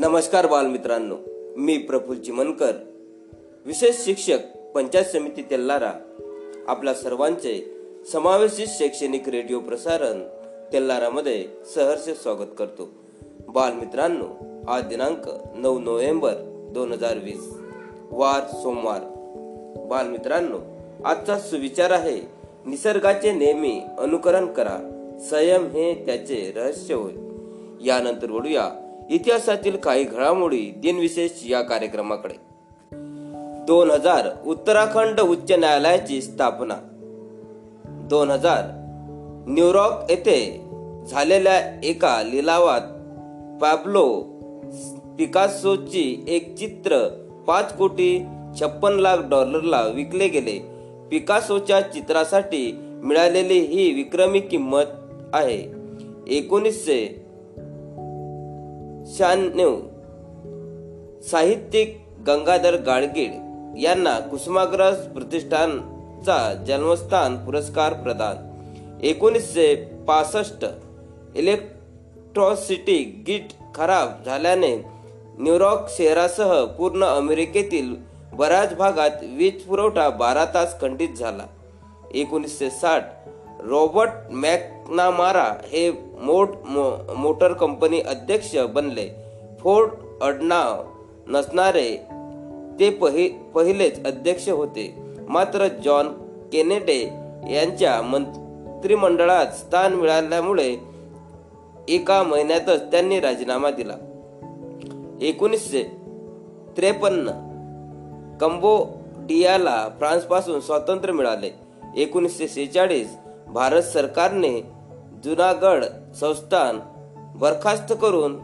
नमस्कार बालमित्रांनो मी प्रफुल्ल चिमनकर विशेष शिक्षक पंचायत समिती तेल्लारा आपल्या सर्वांचे समावेशित शैक्षणिक रेडिओ प्रसारण तेल्लारामध्ये सहर्ष स्वागत करतो. बालमित्रांनो आज दिनांक नऊ नोव्हेंबर दोन हजार वीस वार सोमवार. बालमित्रांनो आजचा सुविचार आहे निसर्गाचे नेहमी अनुकरण करा संयम हे त्याचे रहस्य होय. यानंतर वळूया इतिहासातील काही घडामोडी दिनविशेष या कार्यक्रमाकडे. दोन हजार उत्तराखंड उच्च न्यायालयाची स्थापना. दोन हजार न्यूयॉर्क येथे झालेल्या एका लिलावात पॅब्लो पिकासोची एक चित्र पाच कोटी छप्पन लाख डॉलरला विकले गेले. पिकासोच्या चित्रासाठी मिळालेली ही विक्रमी किंमत आहे. एकोणीसशे शहाण्णव. साहित्यिक गंगाधर गाडगीळ यांना कुसुमाग्रज प्रतिष्ठानचा जन्मस्थान पुरस्कार प्रदान. एकोणीसशे पासष्ट इलेक्ट्रॉसिटी गिट खराब झाल्याने न्यूयॉर्क शहरासह पूर्ण अमेरिकेतील बऱ्याच भागात वीज पुरवठा बारा तास खंडित झाला. एकोणीसशे साठ रॉबर्ट मॅकनामारा हे मोट मो, मोटर कंपनी अध्यक्ष बनले. फोर्ड अडनाव नसणारे ते पहि पहिलेच अध्यक्ष होते. मात्र जॉन केनेडे यांच्या मंत्रिमंडळात स्थान मिळाल्यामुळे एका महिन्यातच त्यांनी राजीनामा दिला. एकोणीसशे त्रेपन्न कंबोडियाला फ्रान्सपासून स्वातंत्र्य मिळाले. एकोणीसशे सेहेचाळीस भारत सरकारने जुनागड संस्थान बरखास्त करून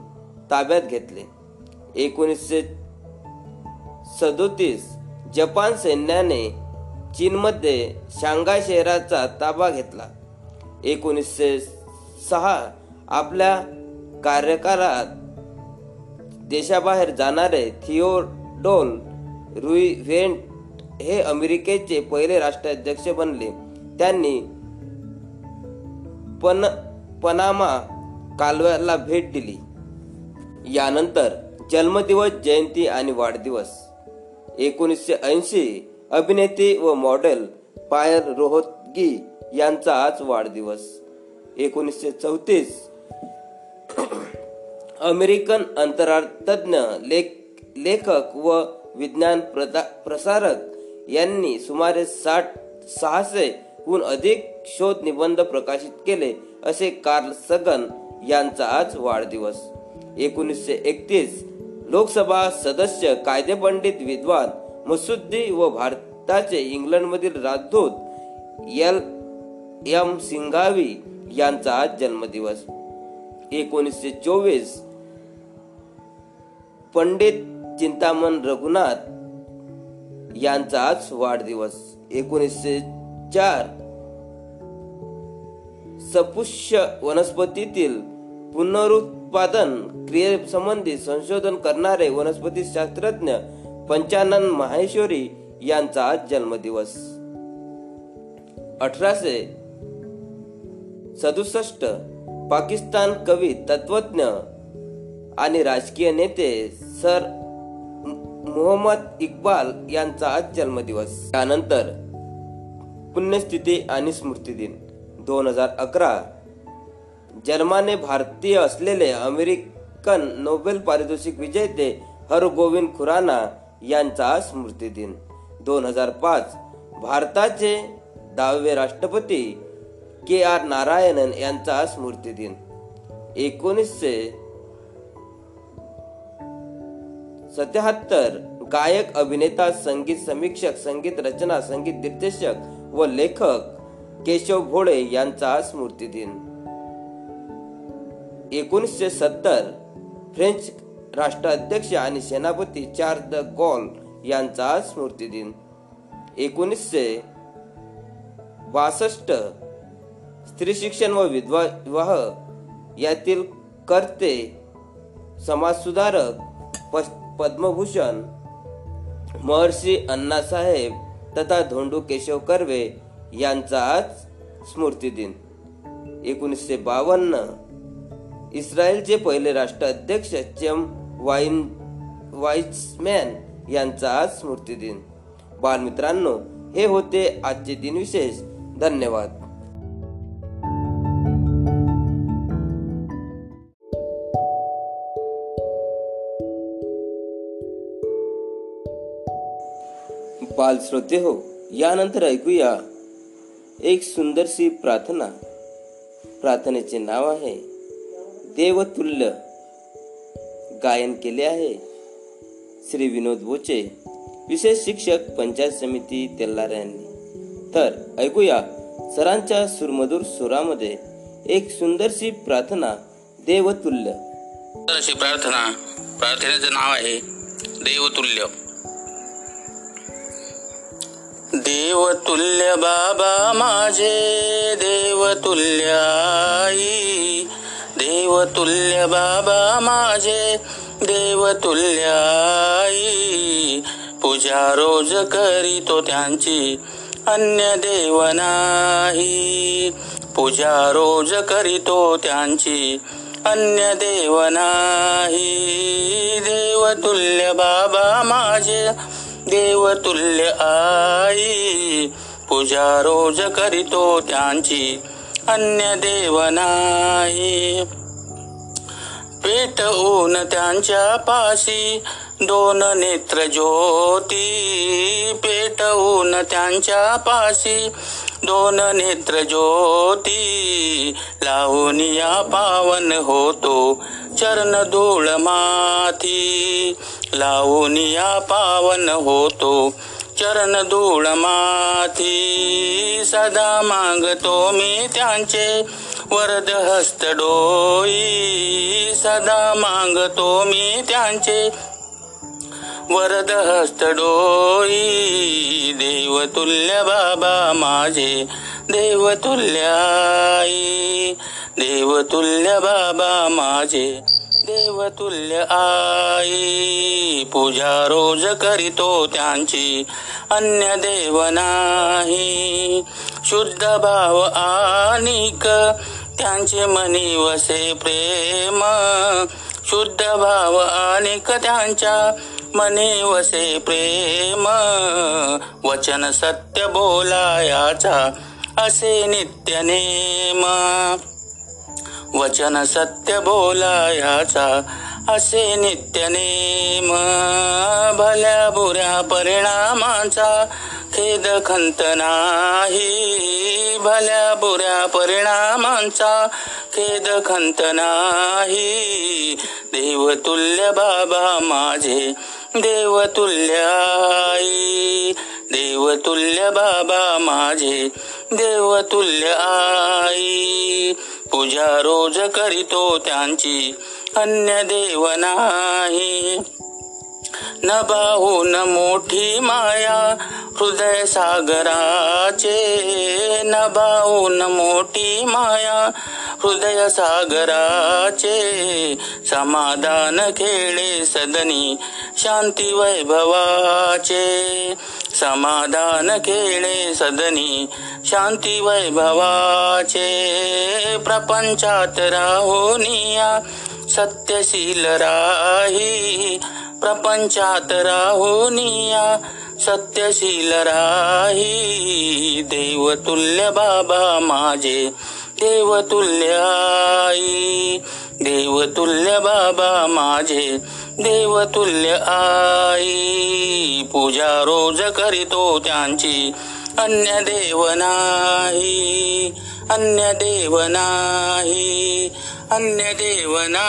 ताब्यात घेतले. एकोणीसशे सदोतीस जपान सैन्याने चीनमध्ये शांघाय शहराचा ताबा घेतला. एकोणीसशे सहा आपल्या कार्यकाळात देशाबाहेर जाणारे थिओडोल रुईव्हेंट हे अमेरिकेचे पहिले राष्ट्राध्यक्ष बनले. त्यांनी पन पनामा कालव्याला भेट दिली. यानंतर जन्मदिवस जयंती आणि वाढदिवस. एकोणीसशे ऐंशी अभिनेते व मॉडेल पायल रोहतगी यांचा आज वाढदिवस. एकोणीसशे चौतीस अमेरिकन अंतराळ तज्ज्ञ लेख लेखक व विज्ञान प्रदा प्रसारक यांनी सुमारे साठ सहाशेहून अधिक शोध निबंध प्रकाशित केले असे कार्ल सगन यांचा आज वाढदिवस. एकोणीसशे एकतीस लोकसभा सदस्य कायदेपंडित विद्वान मसुद्दी व भारताचे इंग्लंडमधील राजदूत एल. एम. सिंघावी यांचा आज जन्मदिवस. एकोणीसशे चोवीस पंडित चिंतामण रघुनाथ यांचा आज वाढदिवस. एकोणीसशे चार सपुष्य वनस्पतीतील पुनरुत्पादन क्रियेसंबंधी संशोधन करणारे वनस्पती शास्त्रज्ञ पंचानन माहेश्वरी यांचा आज जन्मदिवस. अठराशे सदुसष्ट पाकिस्तान कवी तत्वज्ञ आणि राजकीय नेते सर मोहम्मद इक्बाल यांचा आज जन्मदिवस. त्यानंतर पुण्यस्थिती आणि स्मृती दोन हजार अकरा. जन्माने भारतीय असलेले अमेरिकन नोबेल पारितोषिक विजेते हरगोविंद खुराना यांचा स्मृती दिन. दोन हजार पाच. भारताचे दहावे राष्ट्रपती के आर नारायणन यांचा स्मृती दिन. एकोणीसशे सत्याहत्तर. गायक अभिनेता संगीत समीक्षक संगीत रचना संगीत दिग्दर्शक व लेखक केशव भोळे यांचा स्मृती दिन. एकोणीसशे सत्तर फ्रेंच राष्ट्राध्यक्ष आणि सेनापती चार द गॉल यांचा स्मृती दिन. एकोणीसशे बासष्ट स्त्री शिक्षण व विधवा विवाह यातील कर्ते समाजसुधारक पद्मभूषण महर्षी अण्णासाहेब तथा धोंडू केशव कर्वे यांचा आज स्मृती दिन. एकोणीसशे बावन्न इस्रायलचे पहिले राष्ट्राध्यक्ष चेम वाईन वाईसमॅन यांचा आज स्मृती दिन. बालमित्रांनो हे होते आजचे दिनविशेष. धन्यवाद. बाल श्रोते हो यानंतर ऐकूया एक सुंदरशी प्रार्थना. प्रार्थनेचे नाव आहे देवतुल्य. गायन केले आहे. श्री विनोद बोचे विशेष शिक्षक पंचायत समिती तेल्लार यांनी. तर ऐकूया सरांच्या सुरमधूर सुरामध्ये एक सुंदरशी प्रार्थना देवतुल्य. अशी प्रार्थना. प्रार्थनेचं नाव आहे देवतुल्य. देवतुल्य बाबा माझे देवतुल्य आई देवतुल्य बाबा माझे देवतुल्य आई. पूजा रोज करीतो त्यांची अन्य देव नाही. पूजा रोज करीतो त्यांची अन्य देव नाही. देवतुल्य बाबा माझे देवतुल्य आई पूजा रोज करीतो त्यांची अन्य देव नाही. पेटवून त्यांच्या पाशी दोन नेत्र ज्योती. पेटवून त्यांच्या पाशी दोन नेत्र ज्योती. लावून या पावन होतो चरण धूळ माथी लावून या पावन होतो चरण धूळ माथी सदा मागतो मी त्यांचे वरद हस्त डोई. सदा मागतो मी त्यांचे वरद हस्त डोई. देवतुल्य बाबा माझे देव तुल्याई देवतुल्य बाबा माझे देवतुल्य आई. पूजा रोज करीतो त्यांची अन्य देव नाही. शुद्ध भाव आनिक त्यांचे मनी वसे प्रेम. शुद्ध भाव आनिक त्यांच्या मनी वसे प्रेम. वचन सत्य बोलायाचा असे नित्य नेम. वचन सत्य बोलायाचा असे नित्य नेम. भल्या बुऱ्या परिणामाचा खेद खंत नाही. भल्या बुऱ्या परिणामांचा खेद खंत नाही. देवतुल्य बाबा माझे देवतुल्य आई. देवतुल्य बाबा माझे देवतुल्य आई. पूजा रोज करीतो त्यांची अन्य देव नाही. न बाहून मोठी माया हृदय सागराचे. न बाहून मोठी माया हृदय सागराचे. समाधान खेळे सदनी शांती वैभवाचे. समाधान खेळे सदनी शांती वैभवाचे. प्रपंचात राहुनिया सत्यशील राही प्रपंचात राहुनिया सत्यशील राही देवतुल्य बाबा माझे. देवतुल्य आई. देवतुल्य बाबा माझे. देवतुल्य आई. पूजा रोज करीतो त्यांची. अन्य देव नाही. अन्य देव नाही अन्य देव नाही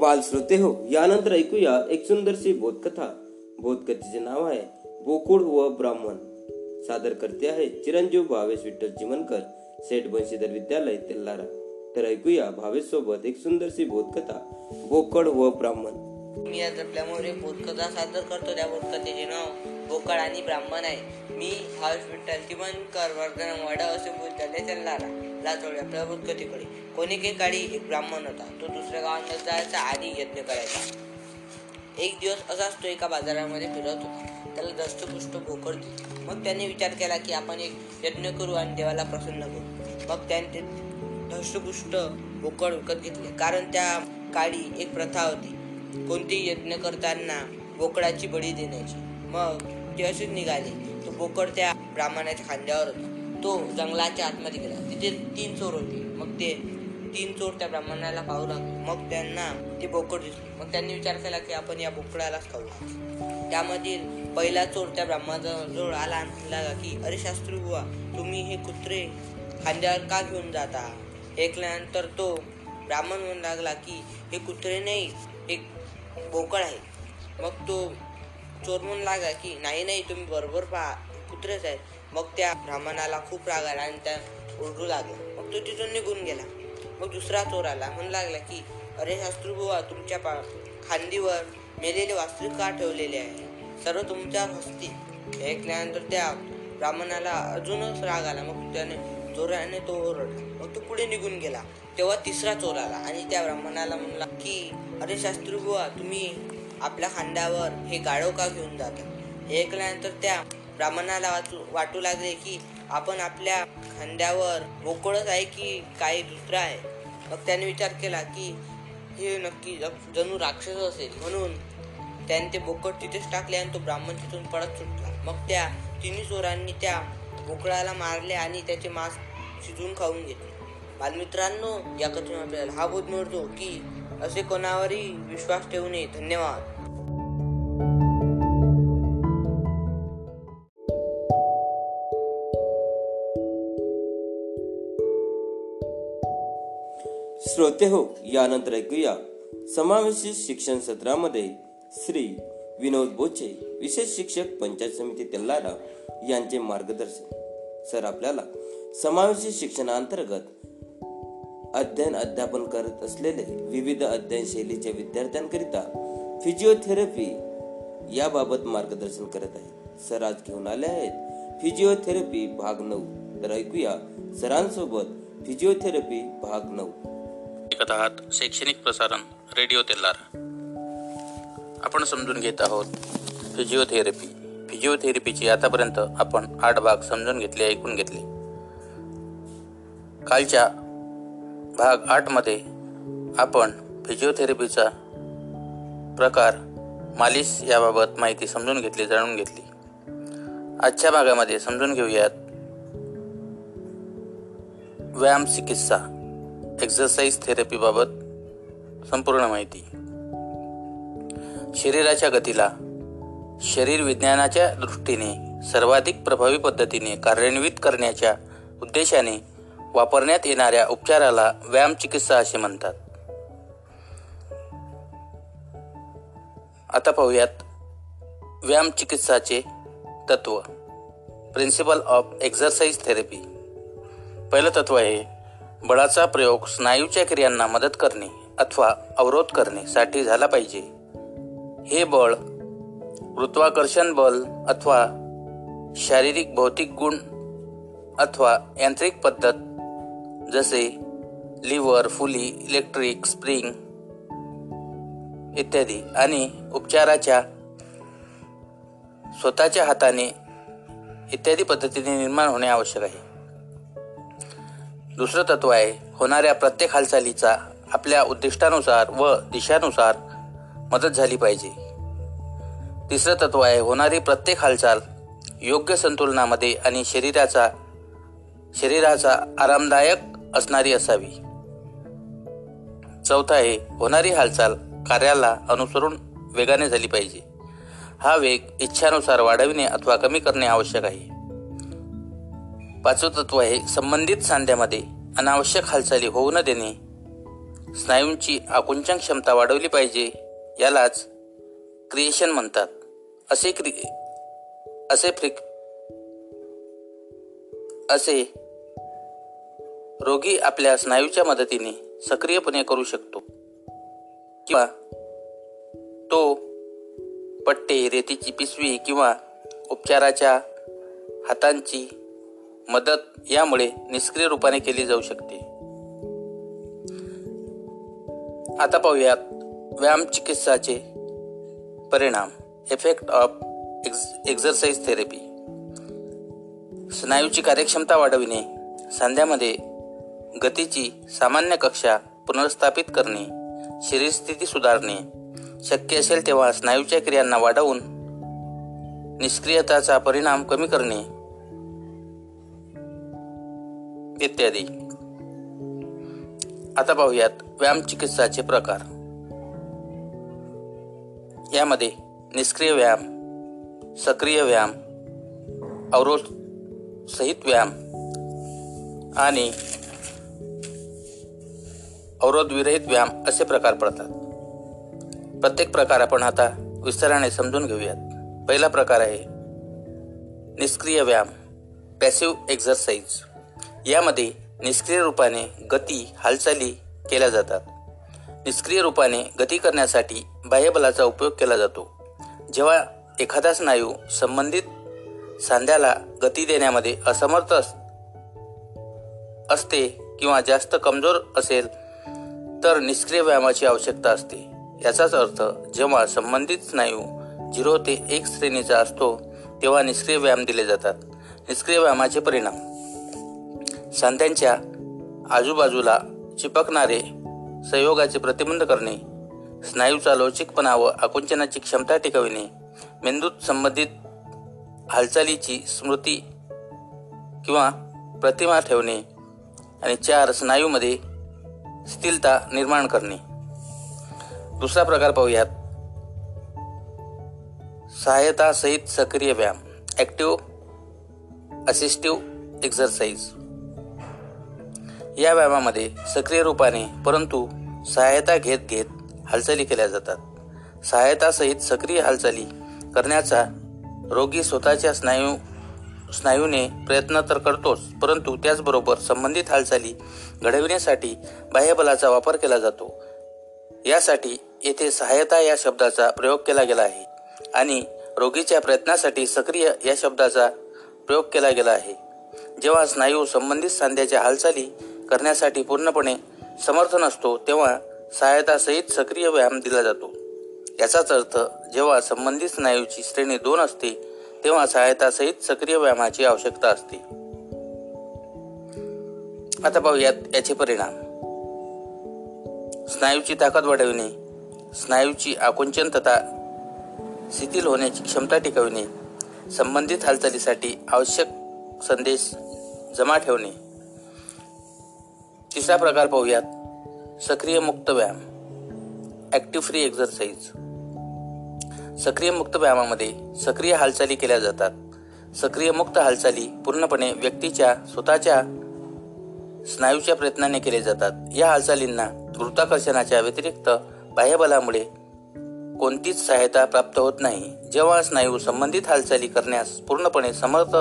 बाल श्रोते हो, यानंतर ऐकूया एक सुंदरशी बोधकथा. बोधकथेचे नाव आहे, गोकुळ व ब्राह्मण. सादर करते आहे चिरंजीव भावेश विठ्ठल चिमनकर सेठ बंशीधर विद्यालय तेल्लारा तर ऐकूया भावेसोबत एक सुंदरशी बोधकथा बोकड व ब्राह्मण. मी आज आपल्यामुळे बोधकथा सादर करतो त्या बोधकथेचे नाव बोकड आणि ब्राह्मण आहे. मी हर्ष विठ्ठल करवर्धन वर्धनवाडा असे विद्यालय चालणारा लाचोळी आपल्या बोधकथेकडे. कोणी काही काळी एक ब्राह्मण होता तो दुसऱ्या गावात जायचा आणि यज्ञ करायचा. एक दिवस असाच तो एका बाजारामध्ये फिरत होता. त्याला दष्टपुष्ट बोकड दिली. मग त्याने विचार केला की आपण एक यज्ञ करू आणि देवाला प्रसन्न करू. मग त्याने ते धष्टपुष्ट बोकड विकत घेतले. कारण त्या काळी एक प्रथा होती. कोणतेही यज्ञ करताना बोकडाची बळी देण्याची. मग ते असेच निघाले. तो बोकड त्या ब्राह्मणाच्या खांद्यावर होता. तो जंगलाच्या आतमध्ये गेला. तिथे तीन चोर होते. मग ते तीन चोर त्या ब्राह्मणाला पाहू लागले. मग त्यांना ते बोकड दिसले. मग त्यांनी विचार केला की आपण या बोकडालाच खाऊ. त्यामधील पहिला चोर त्या ब्राह्मणाजवळ आला आणि म्हणला की अरे शास्त्री बुवा तुम्ही हे कुत्रे खांद्यावर का घेऊन जाता? ऐकल्यानंतर तो ब्राह्मण म्हणू लागला की हे कुत्रे नाही एक बोकड आहे. मग तो चोर म्हणू लागला की नाही नाही तुम्ही बरोबर पहा कुत्रेच आहेत. मग त्या ब्राह्मणाला खूप राग आला आणि त्या ओरडू लागला. मग तो तिथून निघून गेला. मग दुसरा चोर आला म्हणू लागला की अरे शास्त्री बुवा तुमच्या पा खांदीवर मेलेले वास्तू का ठेवलेले आहे? सर्व तुमच्या हस्ती ऐकल्यानंतर त्या ब्राह्मणाला अजूनच राग आला. मग त्याने जोराने तो ओरडला. मग तो पुढे निघून गेला. तेव्हा तिसरा चोर आला आणि त्या ब्राह्मणाला म्हणला की अरे शास्त्री बुवा तुम्ही आपल्या खांद्यावर हे गाढव का घेऊन जाता? हे ऐकल्यानंतर त्या ब्राह्मणाला वाचू वाटू लागले की आपण आपल्या खांद्यावर बोकळच आहे की काही दुसरं आहे? मग त्याने विचार केला की हे नक्की जणू राक्षस असेल. म्हणून त्याने ते बोकड तिथेच टाकले आणि तो ब्राह्मण तिथून पळत सुटला. मग त्या तिन्ही चोरांनी त्या बोकडाला मारले आणि त्याचे मांस शिजवून खाऊन घेतले. बालमित्रांनो या कथेतून आपल्याला हा बोध मिळतो की असे कोणावरही विश्वास ठेवू नये. धन्यवाद. श्रोते हो यानंतर ऐकूया समावेशित शिक्षण सत्रामध्ये श्री विनोद बोचे विशेष शिक्षक पंचायत समिती तेल्लारा यांचे मार्गदर्शन सर आपल्याला समावेशित शिक्षणाअंतर्गत अध्ययन अध्यापन करत असलेले विविध अध्ययन शैलीच्या विद्यार्थ्यांकरिता फिजिओथेरपी याबाबत मार्गदर्शन करत आहेत सर आज घेऊन आले आहेत फिजिओथेरपी भाग नऊ. तर ऐकूया सरांसोबत फिजिओथेरपी भाग नऊ. ऐकत आहात शैक्षणिक प्रसारण रेडिओ तेल्लारा आपण समजून घेत आहोत. फिजिओथेरपी फिजिओथेरपीची आतापर्यंत आपण आठ भाग समजून घेतले ऐकून घेतले. कालच्या भाग आठमध्ये आपण फिजिओथेरपीचा प्रकार मालिश याबाबत माहिती समजून घेतली जाणून घेतली. आजच्या भागामध्ये समजून घेऊयात. व्यायाम चिकित्सा एक्झरसाइज थेरपीबाबत संपूर्ण माहिती. शरीराच्या गतीला शरीर विज्ञानाच्या दृष्टीने सर्वाधिक प्रभावी पद्धतीने कार्यान्वित करण्याच्या उद्देशाने वापरण्यात येणाऱ्या उपचाराला व्यायाम चिकित्सा असे म्हणतात. आता पाहूयात व्यायाम चिकित्साचे तत्व. प्रिन्सिपल ऑफ एक्झरसाइज थेरपी पहिलं तत्व आहे बळाचा प्रयोग स्नायूच्या क्रियांना मदत करणे अथवा अवरोध करणे साठी झाला पाहिजे. हे बळ गुरुत्वाकर्षण बल अथवा शारीरिक भौतिक गुण अथवा यांत्रिक पद्धत जसे लिव्हर फुली इलेक्ट्रिक स्प्रिंग इत्यादी आणि उपचाराच्या स्वतःच्या हाताने इत्यादी पद्धतीने निर्माण होणे आवश्यक आहे. दुसरं तत्व आहे होणाऱ्या प्रत्येक हालचालीचा आपल्या उद्दिष्टानुसार व दिशानुसार मदत झाली पाहिजे. तिसरं तत्व आहे होणारी प्रत्येक हालचाल योग्य संतुलनामध्ये आणि शरीराचा शरीराचा आरामदायक असणारी असावी. चौथा आहे होणारी हालचाल कार्याला अनुसरून वेगाने झाली पाहिजे. हा वेग इच्छानुसार वाढविणे अथवा कमी करणे आवश्यक आहे. पाचवं तत्व आहे संबंधित सांध्यामध्ये अनावश्यक हालचाली होऊ न देणे. स्नायूंची आकुंचन क्षमता वाढवली पाहिजे. यालाच क्रिएशन म्हणतात. असे क्रि असे फ्रिक असे रोगी आपल्या स्नायूच्या मदतीने सक्रियपणे करू शकतो. किंवा तो पट्टे रेतीची पिशवी किंवा उपचाराच्या हातांची मदत यामुळे निष्क्रिय रूपाने केली जाऊ शकते. आता पाहूयात व्यायाम चिकित्साचे परिणाम effect of ex exercise therapy स्नायूची कार्यक्षमता वाढविणे सांध्यामध्ये गतीची सामान्य कक्षा पुनर्स्थापित करणे शरीरस्थिती सुधारणे शक्य असेल तेव्हा स्नायूच्या क्रियांना वाढवून निष्क्रियताचा परिणाम कमी करणे इत्यादी. आता पाहूयात व्यायाम चिकित्साचे प्रकार. यामध्ये निष्क्रिय व्यायाम सक्रिय व्यायाम अवरोध सहित व्यायाम आणि अवरोधविरहित व्यायाम असे प्रकार पडतात. प्रत्येक प्रकार आपण आता विस्ताराने समजून घेऊयात. पहिला प्रकार आहे निष्क्रिय व्यायाम पॅसिव्ह एक्झरसाइज यामध्ये निष्क्रिय रूपाने गती हालचाली केल्या जातात. निष्क्रिय रूपाने गती करण्यासाठी बाह्यबलाचा उपयोग केला जातो. जेव्हा एखादा स्नायू संबंधित सांध्याला गती देण्यामध्ये असमर्थ अस- असते किंवा जास्त कमजोर असेल तर निष्क्रिय व्यायामाची आवश्यकता असते. याचाच अर्थ जेव्हा संबंधित स्नायू झिरो ते एक श्रेणीचा असतो तेव्हा निष्क्रिय व्यायाम दिले जातात. निष्क्रिय व्यायामाचे परिणाम. सांध्यांच्या आजूबाजूला चिपकणारे संयोगाचे प्रतिबंध करणे स्नायूचा लवचिकपणा व आकुंचनाची क्षमता टिकविणे मेंदूत संबंधित हालचालीची स्मृती किंवा प्रतिमा ठेवणे आणि चार स्नायूमध्ये स्थिरता निर्माण करणे. दुसरा प्रकार पाहूयात. सहायतासहित सक्रिय व्यायाम. ॲक्टिव्ह असिस्टिव्ह एक्झरसाइज या व्यायामामध्ये सक्रिय रूपाने परंतु सहायता घेत घेत हालचाली केल्या जातात. सहायतासहित सक्रिय हालचाली करण्याचा रोगी स्वतःच्या स्नायू स्नायूने प्रयत्न तर करतोच परंतु त्याचबरोबर संबंधित हालचाली घडविण्यासाठी बाह्यबलाचा वापर केला जातो. यासाठी येथे सहायता या शब्दाचा प्रयोग केला गेला आहे आणि रोगीच्या प्रयत्नासाठी सक्रिय या शब्दाचा प्रयोग केला गेला आहे. जेव्हा स्नायू संबंधित सांध्याच्या हालचाली करण्यासाठी पूर्णपणे समर्थ नसतो तेव्हा सहायतासहित सक्रिय व्यायाम दिला जातो. याचाच अर्थ जेव्हा संबंधित स्नायूची श्रेणी दोन असते तेव्हा सहायतासहित सक्रिय व्यायामाची आवश्यकता असते. आता पाहूयात याचे परिणाम. स्नायूची ताकद वाढविणे स्नायूची आकुंचन तथा शिथिल होण्याची क्षमता टिकविणे संबंधित हालचालीसाठी आवश्यक संदेश जमा ठेवणे तिसरा प्रकार पाहूयात. सक्रिय मुक्त व्यायाम. ॲक्टिव्ह फ्री एक्झरसाइज सक्रिय मुक्त व्यायामामध्ये सक्रिय हालचाली केल्या जातात. सक्रिय मुक्त हालचाली पूर्णपणे व्यक्तीच्या स्वतःच्या स्नायूच्या प्रयत्नाने केले जातात. या हालचालींना गुरुत्वाकर्षणाच्या व्यतिरिक्त बाह्यबलामुळे कोणतीच सहायता प्राप्त होत नाही. जेव्हा स्नायू संबंधित हालचाली करण्यास पूर्णपणे समर्थ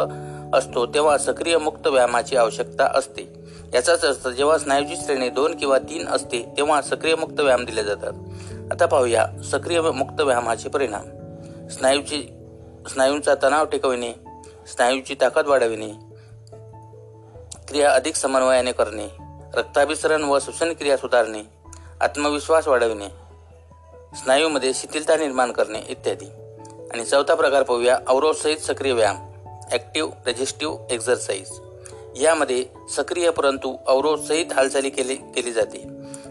असतो तेव्हा सक्रिय मुक्त व्यायामाची आवश्यकता असते. याचाच अर्थ जेव्हा स्नायूची श्रेणी दोन किंवा तीन असते तेव्हा सक्रिय मुक्त व्यायाम दिले जातात. आता पाहूया सक्रिय मुक्त व्यायामाचे परिणाम. स्नायूची स्नायूंचा तणाव टिकविणे स्नायूची ताकद वाढविणे क्रिया अधिक समन्वयाने करणे रक्ताभिसरण व श्वसन क्रिया सुधारणे आत्मविश्वास वाढविणे स्नायूमध्ये शिथिलता निर्माण करणे इत्यादी. आणि चौथा प्रकार पाहूया अवरोधसहित सक्रिय व्यायाम ॲक्टिव्ह रेजिस्टिव्ह एक्झरसाइज. यामध्ये सक्रिय परंतु अवरोधसहित हालचाली केली केली जाते.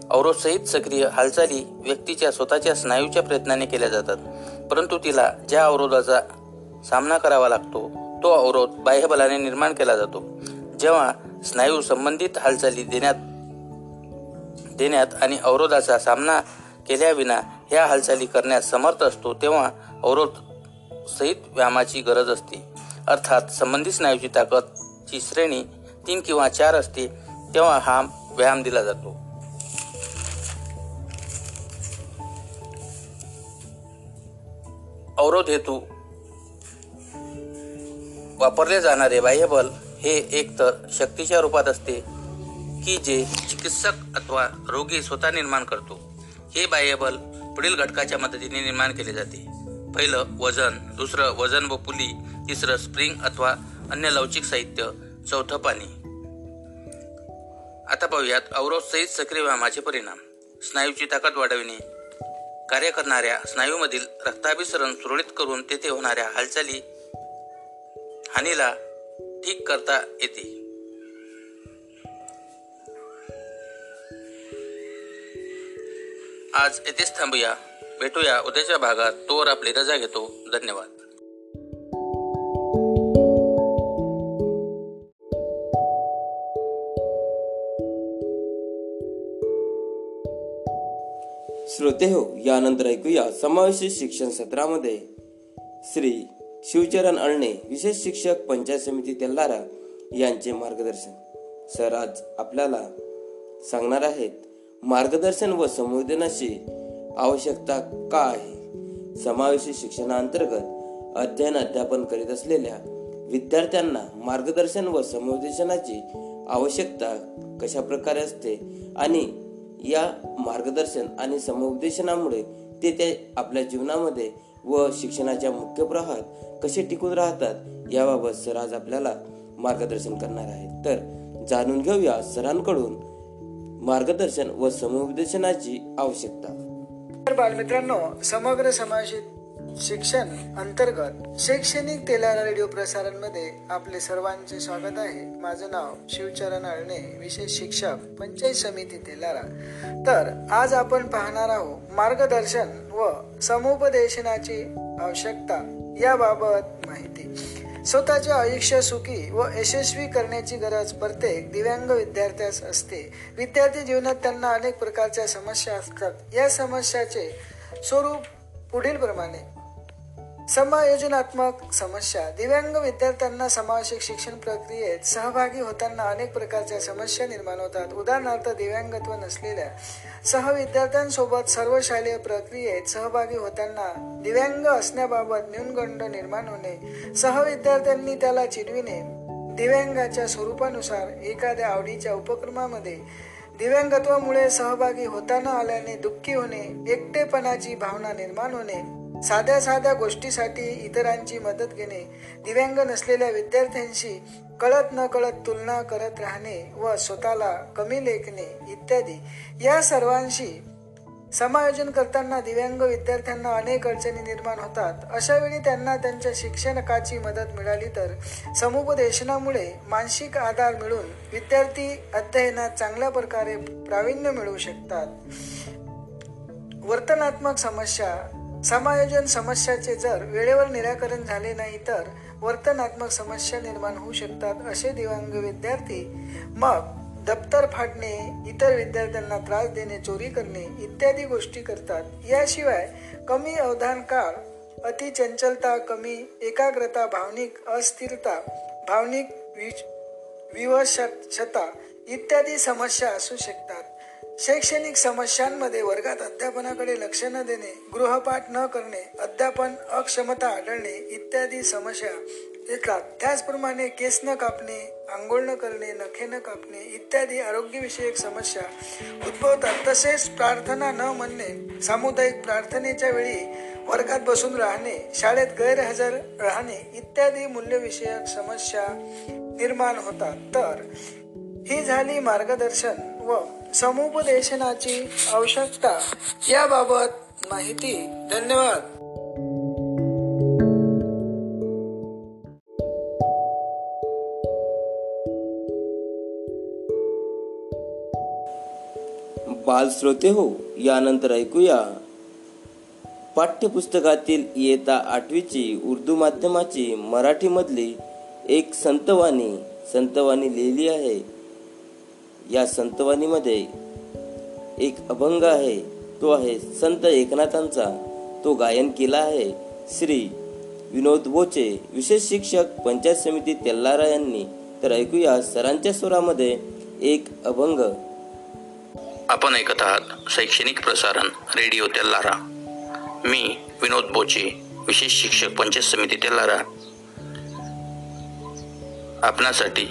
अवरोधसहित सक्रिय हालचाली व्यक्तीच्या स्वतःच्या स्नायूच्या प्रयत्नाने केल्या जातात. परंतु तिला ज्या अवरोधाचा सामना करावा लागतो तो अवरोध बाह्यबलाने निर्माण केला जातो. जेव्हा स्नायू संबंधित हालचाली देण्यात देण्यात आणि अवरोधाचा सामना केल्याविना ह्या हालचाली करण्यास समर्थ असतो तेव्हा अवरोध सहित व्यायामाची गरज असते. अर्थात संबंधित स्नायूची ताकद व्यायामाची श्रेणी तीन किंवा चार असते तेव्हा हा व्यायाम दिला जातो. अवरोध हेतू. वापरले जाणारे बाह्यबल हे एकतर शक्तीच्या रूपात असते की जे चिकित्सक अथवा रोगी स्वतः निर्माण करतो. हे बाह्यबल पुढील घटकाच्या मदतीने निर्माण केले जाते. पहिलं वजन दुसरं वजन व पुली तिसरं स्प्रिंग अथवा अन्य लवचिक साहित्य चौथं पाणी. आता पाहूयात अवरोध सहित सक्रिय व्यायामाचे परिणाम. स्नायूची ताकद वाढविणे. कार्य करणाऱ्या स्नायूमधील रक्ताभिसरण सुरळीत करून तेथे होणाऱ्या हालचाली हानीला ठीक करता येते. आज येथेच थांबूया. भेटूया उद्याच्या भागात. तोवर आपली रजा घेतो. धन्यवाद. श्रोते हो यानंतर ऐकूया समावेशित शिक्षण सत्रामध्ये. श्री शिवचरण अळणे विशेष शिक्षक पंचायत समिती तेल्लारा यांचे मार्गदर्शन. सर आज आपल्याला सांगणार आहेत मार्गदर्शन व संवेदनाची आवश्यकता का आहे? समावेशित शिक्षणाअंतर्गत अध्ययन अध्यापन करीत असलेल्या विद्यार्थ्यांना मार्गदर्शन व संवेदनाची आवश्यकता कशा प्रकारे असते आणि या मार्गदर्शन आणि समुपदेशनामुळे ते ते आपल्या जीवनामध्ये व शिक्षणाच्या मुख्य प्रवाहात कसे टिकून राहतात याबाबत सर आज आपल्याला मार्गदर्शन करणार आहेत. तर जाणून घेऊया सरांकडून मार्गदर्शन व समुपदेशनाची आवश्यकता. तर बालमित्रांनो समग्र समाजिक शिक्षण अंतर्गत शैक्षणिक तेलारा रेडिओ प्रसारणमध्ये आपले सर्वांचे स्वागत आहे. माझं नाव शिवचरण अळणे विशेष शिक्षक पंचायत समिती तेलारा. तर आज आपण पाहणार आहोत मार्गदर्शन व समुपदेशनाची आवश्यकता याबाबत माहिती. स्वतःचे आयुष्य सुखी व यशस्वी करण्याची गरज प्रत्येक दिव्यांग विद्यार्थ्यास असते. विद्यार्थी जीवनात त्यांना अनेक प्रकारच्या समस्या असतात. या समस्याचे स्वरूप पुढील प्रमाणे समायोजनात्मक समस्या. दिव्यांग विद्यार्थ्यांना समावेशक शिक्षण प्रक्रियेत सहभागी होताना अनेक प्रकारच्या समस्या निर्माण होतात. उदाहरणार्थ दिव्यांगत्व नसलेल्या सहविद्यार्थ्यांसोबत सर्व शालेय प्रक्रियेत सहभागी होताना दिव्यांग असण्याबाबत न्यूनगंड निर्माण होणे सहविद्यार्थ्यांनी त्याला चिडविणे दिव्यांगाच्या स्वरूपानुसार एखाद्या आवडीच्या उपक्रमामध्ये दिव्यांगत्वामुळे सहभागी होताना आल्याने दुःखी होणे एकटेपणाची भावना निर्माण होणे साध्या साध्या गोष्टीसाठी इतरांची मदत घेणे दिव्यांग नसलेल्या विद्यार्थ्यांशी कळत न कळत तुलना करत राहणे व स्वतःला कमी लेखणे इत्यादी या सर्वांशी समायोजन करताना दिव्यांग विद्यार्थ्यांना अनेक अडचणी निर्माण होतात. अशा वेळी त्यांना त्यांच्या शिक्षणकाची मदत मिळाली तर समुपदेशनामुळे मानसिक आधार मिळून विद्यार्थी अध्ययनात चांगल्या प्रकारे प्रावीण्य मिळवू शकतात. वर्तनात्मक समस्या समायोजन समस्याचे जर वेळेवर निराकरण झाले नाही तर वर्तनात्मक समस्या निर्माण होऊ शकतात असे दिव्यांग विद्यार्थी. मग दप्तर फाडणे इतर विद्यार्थ्यांना त्रास देणे चोरी करणे इत्यादी गोष्टी करतात. याशिवाय कमी अवधान काळ अतिचंचलता कमी एकाग्रता भावनिक अस्थिरता भावनिक विवशता इत्यादी समस्या असू शकतात. शैक्षणिक समस्यांमध्ये वर्गात अध्यापनाकडे लक्ष न देणे गृहपाठ न करणे अध्यापन अक्षमता आढळणे इत्यादी समस्या येतात. त्याचप्रमाणे केस न कापणे आंघोळ न करणे नखे न कापणे इत्यादी आरोग्यविषयक समस्या उद्भवतात. तसेच प्रार्थना न म्हणणे सामुदायिक प्रार्थनेच्या वेळी वर्गात बसून राहणे शाळेत गैरहजर राहणे इत्यादी मूल्यविषयक समस्या निर्माण होतात. तर ही झाली मार्गदर्शन व समुपदेशनाची आवश्यकता याबाबत माहिती. धन्यवाद. बाल श्रोते हो यानंतर ऐकूया. पाठ्यपुस्तकातील इयत्ता आठवीची उर्दू माध्यमाची मराठीमधली एक संतवाणी संतवाणी लिहिली आहे. या संतवाणीमध्ये एक अभंग आहे तो आहे संत एकनाथांचा. तो गायन केला आहे श्री विनोद बोचे विशेष शिक्षक पंचायत समिती तेल्लारा यांनी. तर ऐकूया सरांच्या स्वरामध्ये एक अभंग. आपण ऐकत आहात शैक्षणिक प्रसारण रेडिओ तेल्लारा. मी विनोद बोचे विशेष शिक्षक पंचायत समिती तेल्लारा. आपणासाठी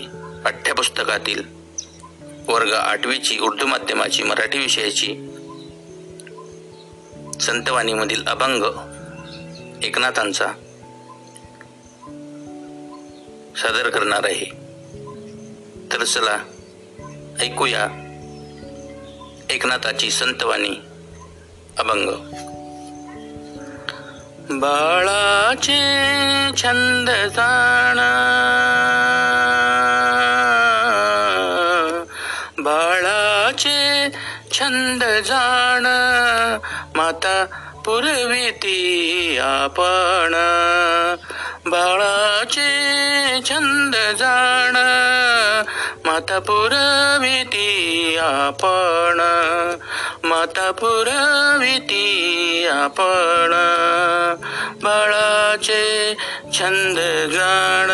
पाठ्यपुस्तकातील वर्ग आठवीची उर्दू माध्यमाची मराठी विषयाची. संतवाणीमधील अभंग एकनाथांचा. सादर करणार आहे. तर चला ऐकूया एकनाथाची संतवाणी अभंग. बाळाचे छंद जाण. छंद जाण माता पुरविती आपण. बाळाचे छंद जाण माता पुरविती आपण. माता पुरविती आपण. बाळाचे छंद जाण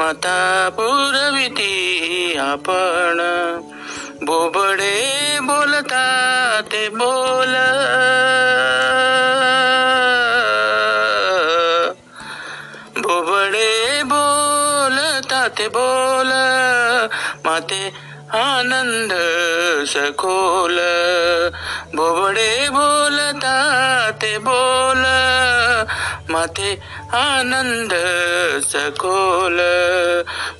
माता पुरविती आपण. बोबडे बोलता ते बोल. बोबडे बोलता ते बोल. माते आनंद सखोल. बोबडे बोलता ते बोल. माते आनंद सखोल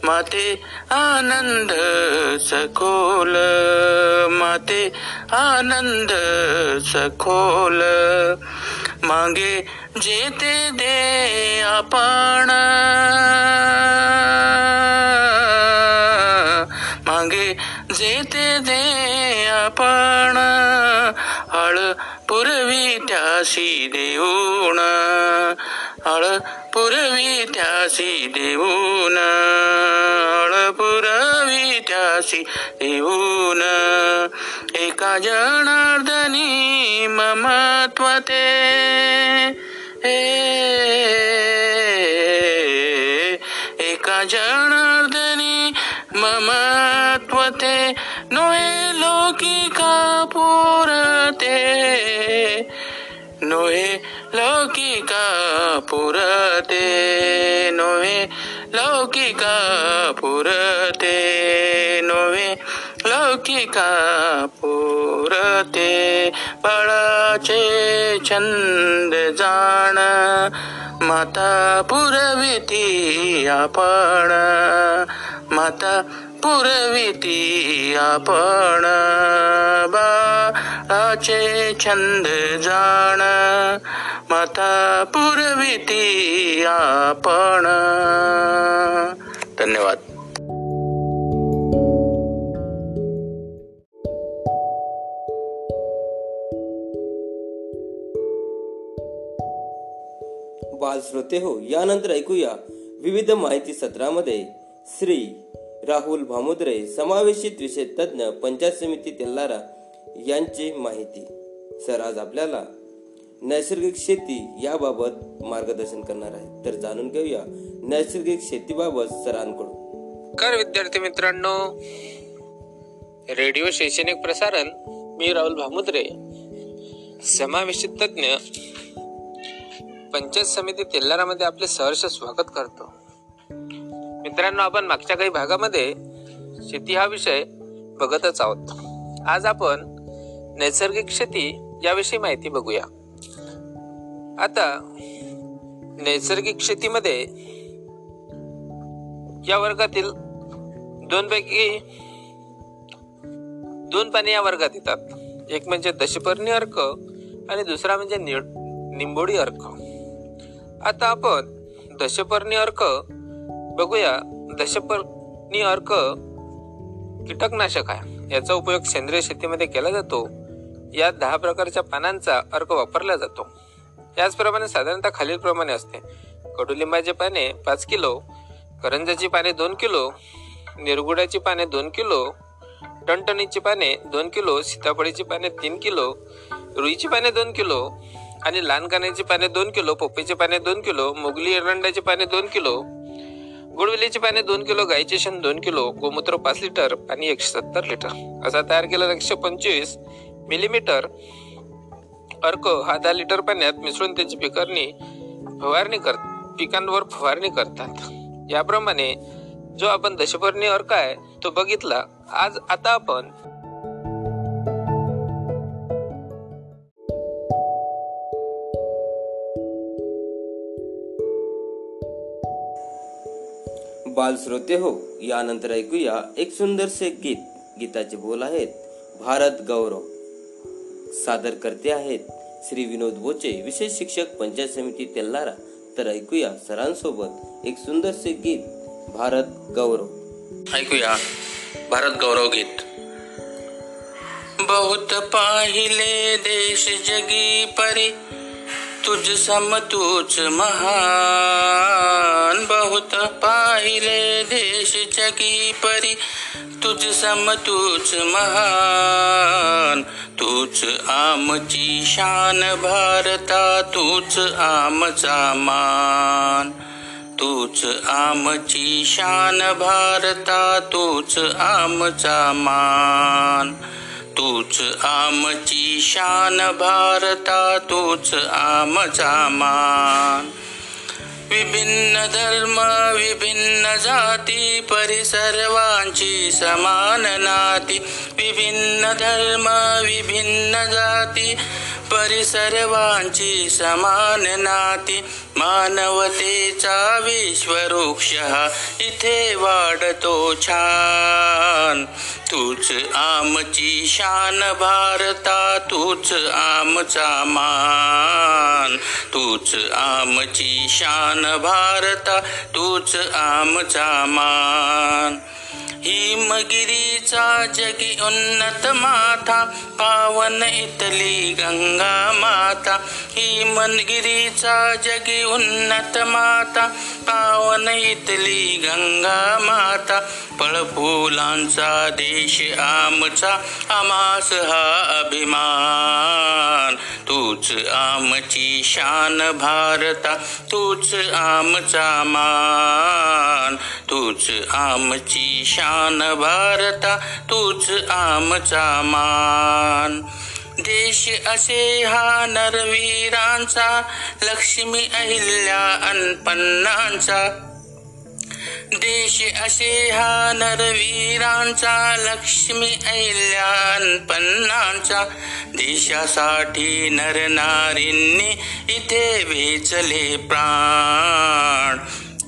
माते आनंद सखोल माते आनंद सखोल. मागे जेते दे आपण. मागे जेते दे आपण. हळ पुरवी त्याशी देऊन. हळ पुरवी त्यासी देऊन हळ पुरवी त्यासी देऊन. एका जनार्दनी ममत्वते एका जनार्दनी ममत्वते ते नोहे का पुरते. नोहे लौकिका पुरते नोवे लौकिका पुरते नोवे लौकिका पुरते बळाचे छंद जाण माता पुरविती आपण. माता पुरविती आपण बाळाचे छंद जाण. माता पुरविती आपण. धन्यवाद. बाल श्रोते हो यानंतर ऐकूया विविध माहिती सत्रामध्ये. श्री राहुल भामुद्रे समावेशित विषय तज्ज्ञ पंचायत समिती तेल्लारा यांची माहिती. सर आज आपल्याला नैसर्गिक शेती याबाबत मार्गदर्शन करणार आहे. तर जाणून घेऊया नैसर्गिक शेतीबाबत सरांकडून. कर विद्यार्थी मित्रांनो. रेडिओ शैक्षणिक प्रसारण मी राहुल भामुद्रे. समावेशित तज्ञ पंचायत समिती तेल्लारामध्ये आपले सहर्ष स्वागत करतो. मित्रांनो आपण मागच्या काही भागामध्ये शेती हा विषय बघतच आहोत. आज आपण नैसर्गिक शेती याविषयी माहिती बघूया. आता नैसर्गिक शेतीमध्ये या वर्गातील दोनपैकी दोन पाणी या वर्गात येतात. एक म्हणजे दशपर्णी अर्क आणि दुसरा म्हणजे निंबोडी अर्क. आता आपण दशपर्णी अर्क बघूया दशपर्णी अर्क कीटकनाशक आहे. याचा उपयोग सेंद्रिय शेतीमध्ये केला जातो. यात दहा प्रकारच्या पानांचा अर्क वापरला जातो. याचप्रमाणे साधारणतः खालीलप्रमाणे असते. कडुलिंबाचे पाने पाच किलो करंजाची पाने दोन किलो निरगुडाची पाने दोन किलो टणटणीची पाने दोन किलो सीताफळीची पाने तीन किलो रुईची पाने दोन किलो आणि लहान कान्याची पाने दोन किलो पोपईची पाने दोन किलो मोगली एरंडाची पाने दोन किलो गुडवेलीची पाने दोन किलो गाईचे शेण दोन किलो गोमूत्र पाच लिटर आणि एकशे सत्तर लिटर. असा तयार केलेला एकशे पंचवीस मिलीमीटर अर्क हा दहा लिटर पाण्यात मिसळून त्याची पिकारणी फवारणी कर पिकांवर फवारणी करतात. याप्रमाणे जो आपण दशपर्णी अर्क आहे तो बघितला. आज आता आपण बाल श्रोते हो यानंतर ऐकूया एक सुंदरसे गीत. गीताचे बोल आहेत भारत गौरव. सादर करते आहेत श्री विनोद बोचे विशेष शिक्षक पंचायत समिती तेल्लारा तर ऐकूया सरांसोबत एक सुंदरसे गीत भारत गौरव. ऐकूया भारत गौरव गीत. बहुत पाहिले देश जगी परी तुझ सम तूच महान बहुत पाहिले देश जगी परी तुझ सम तूच महान तूच आमची शान भारता तूच आमचा मान. तूच आमची शान भारता तूच आमचा मान. तूच आमची शान भारता तूच आमचा मान. विभिन्न धर्म विभिन्न जाती परी सर्वांची समान नाती. विभिन्न धर्म विभिन्न जाती परी सर्वांची समान नाती. मानवतेचा विश्ववृक्ष इथे वाढतो छान. तूच आमची शान भारता तूच आमचा मान. तूच आमची शान भारता तूच आमचा मान. हिमगिरीचा जगी उन्नत माथा पावन इतली गंगा माता. हिमगिरीचा जगी उन्नत माता पावन इतली गंगा माता. फळफुलांचा देश आमचा आमास हा अभिमान. तूच आमची शान भारता तूच आमचा मान. तूच आमची शान भारता तूच आमचा मान. देश असे हा नरवीरांचा लक्ष्मी अहिल्या अनपन्नांचा. देश असे हा नरवीरांचा लक्ष्मी अहिल्यान पन्नांचा देशासाठी नरनारींनी इथे वेचले प्राण.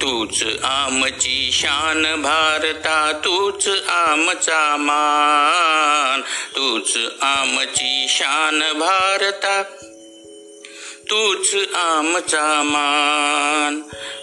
तूच आमची शान भारता तूच आमचा मान. तूच आमची शान भारता तूच आमचा मान.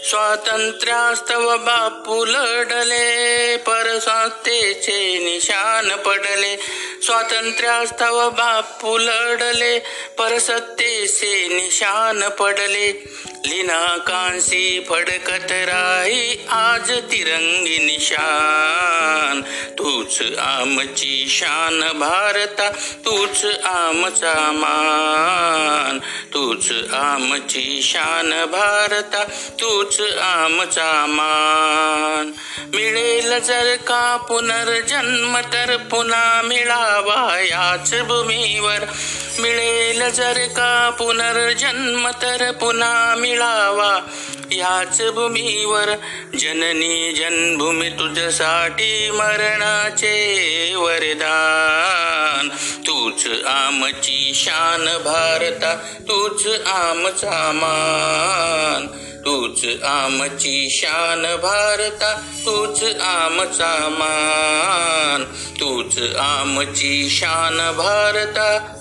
स्वातंत्र्यास्तव बापू लढले परसत्तेचे निशान पडले. स्वातंत्र्यास्तव बापू लढले परसत्तेचे निशान पडले. लीना कांसी फडकत राही आज तिरंगी निशान. तूच आमची शान भारता तूच आमचा मान. तूच आमची शान भारता तूच आमचा मान. मिळेल जर का पुनर्जन्म तर पुन्हा मिळावा याच भूमीवर. मिळेल जर का पुनर्जन्म तर पुन्हा मिळावा. याच भूमीवर जननी जन्मभूमी तुझसाठी मरणाचे वरदान. तूच आमची शान भारता तूच आमचा मान. तूच आमची शान भारता तूच आमचा मान. तूच आमची शान भारता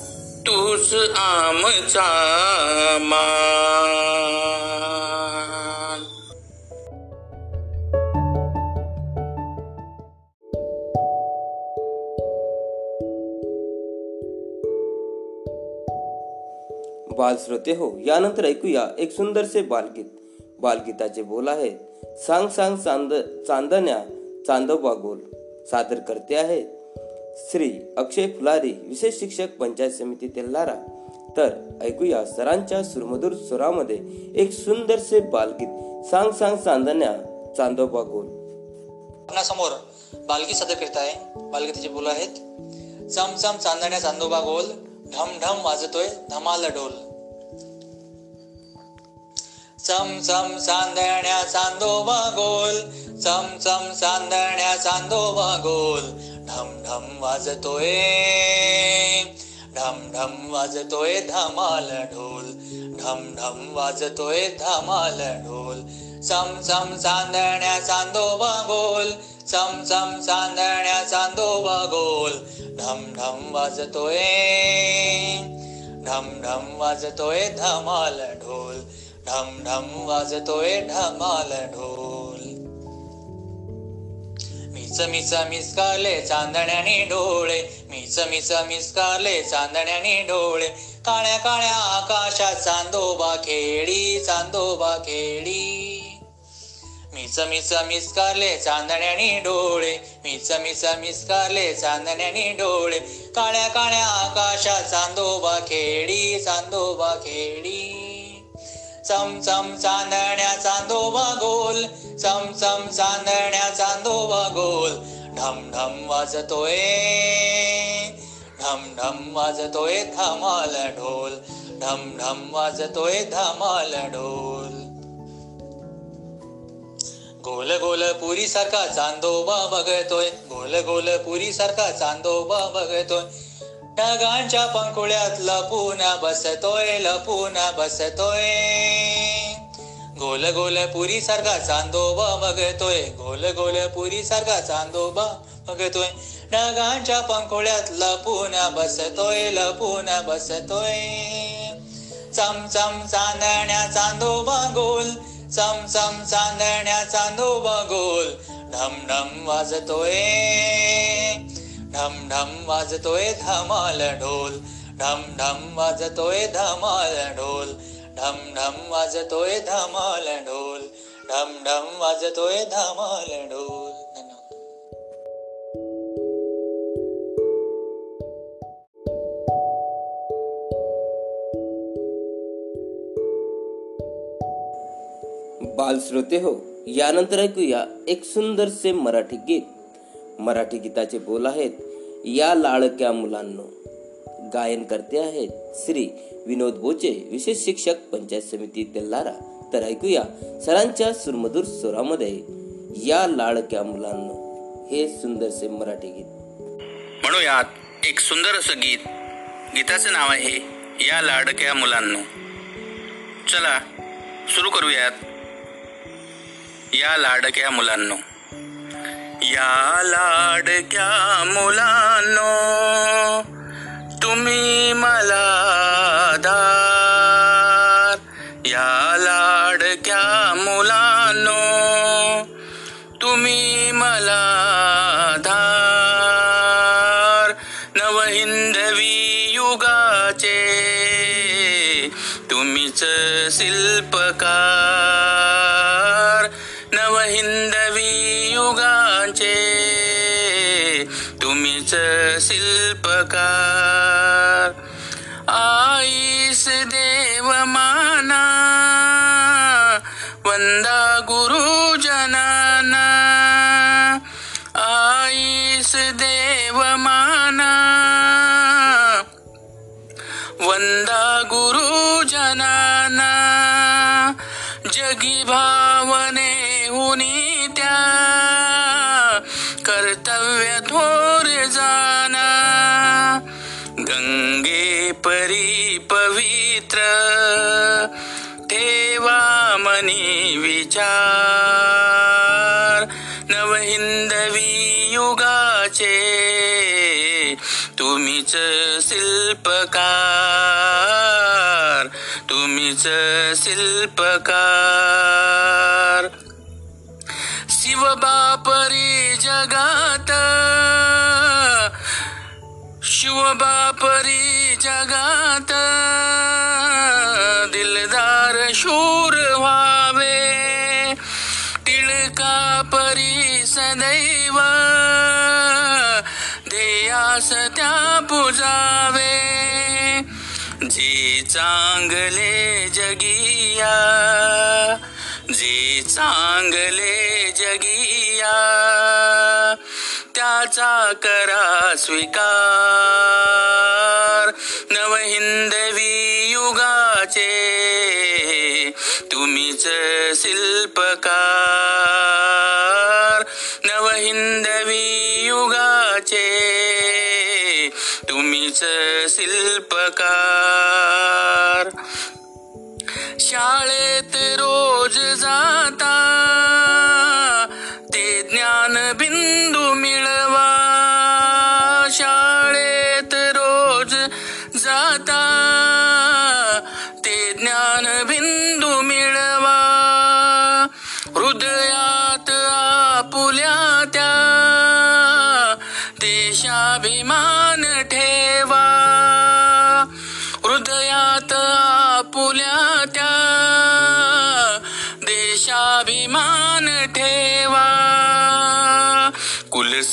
तूच आमचा बाल श्रोते हो, यानंतर ऐकूया एक सुंदर सुंदरसे बालगीत. बालगीताचे बोल आहेत सांग सांग चाँद चांदण्या चांदोबा गोल. सादर करते आहेत श्री अक्षय फुलारी विशेष शिक्षक पंचायत समिती तेल्हारा. तर ऐकूया सरांच्या सुरमधुर स्वरामध्ये एक सुंदरसे बालगीत. सांग सांग चांदण्या चांदोबा गोल. आपणासमोर बालगीत सादर करत आहे बालगीताचे बोल आहेत. चम चम चांदण्या चांदोबा गोल. ढम ढम वाजतोय धमाल ढोल चम चम चांदण्या चांदोबा गोल. चम चम चांदण्या चांदोबा गोल. ढम ढम वाजतोय. ढम ढम वाजतोय धमाल ढोल. ढम ढम वाजतोय धमाल ढोल. सम सम चांदण्या चांदो गोल. सम सम चांदण्या चांदो गोल. ढम ढम वाजतोय. ढम ढम वाजतोय धमाल ढोल. ढम ढम वाजतोय धमाल ढोल. मिच मिच मिसकाले चांदण्याने डोळे. मिच मिच मिसकाले चांदण्याने डोळे. काळ्या काळ्या आकाशात चांदोबा खेळी चांदोबा खेळी मिच मिच मिसकाले चांदण्याने डोळे. मिच मिच मिसकाले चांदण्याने डोळे. काळ्या काळ्या आकाशात चांदोबा खेळी चांदोबा खेळी चम चम चांदण्या चांदोबा गोल चम चम चांदण्या चांदोबा गोल. ढम ढम वाजतोय ढम ढम वाजतोय धमाल ढोल. ढम ढम वाजतोय धमाल ढोल. गोल गोल पुरी सारखा चांदोबा बघतोय. गोल गोल पुरी सारखा चांदोबा बघतोय. ढगांच्या पंकुळ्यात लपून बसतोय लपून बसतोय. गोल गोल पुरी सारखा चांदोबा बघतोय. गोल गोल पुरी सारखा चांदोबा बघतोय. ढगांच्या पंकुळ्यात लपून बसतोय लपून बसतोय. चमचम चांदण्या चांदोबा गोल चमचम चांदण्या चांदोबा गोल. ढम ढम वाजतोय. ढम ढम वाजतोय धमाल ढोल. ढम ढम वाजतोय धमाल ढोल. ढम ढम वाजतोय धमाल ढोल. ढम ढम वाजतोय धमाल ढोल. धन्यवाद. बाल श्रोते हो यानंतर ऐकूया एक सुंदरसे मराठी गीत. मराठी गीताचे बोल आहेत या लाडक्या मुलांनो गायन करते आहेत श्री विनोद बोचे विशेष शिक्षक पंचायत समिती तेल्लारा तर ऐकूया सरांच्या सुरमधूर स्वरामध्ये या लाडक्या मुलांनो हे सुंदरसे मराठी गीत. म्हणूयात एक सुंदर असं गीत. गीताचं नाव आहे या लाडक्या मुलांनो. चला सुरू करूयात. या लाडक्या मुलांनो. या लाडक्या मुलांनो तुम्ही मला दार. या लाडक्या मुलांनो तुम्ही मला धार नवहिंदवी युगाचे तुम्हीच शिल्पकार. शिल्पकार। मनी विचार. नवहिंदवी युगाचे तुम्हीच शिल्पकार. तुम्हीच शिल्पकार. शिवबापरी जगात शिवबापरी जगात ध्येयास त्या पुजावे जी चांगले जगिया जी चांगले जगिया त्याचा करा स्वीकार. नवहिंदवी युगाचे तुम्हीच शिल्पकार. नवहिंदवी युगाचे तुम्हीच शिल्पकार. शाळेत रोज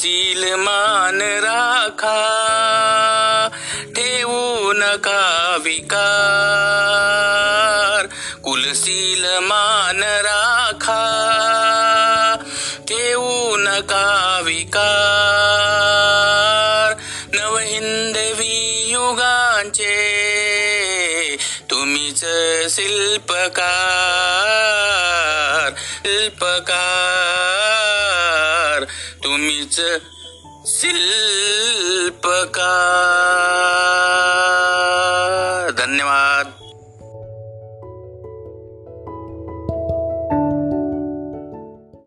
शील मान राखा ठेवू नका विकार. कुलशील मान राखा ठेवू नका विकार. नवहिंदवी युगांचे तुम्हीच शिल्पकार शिल्पकार. शिल्पकार.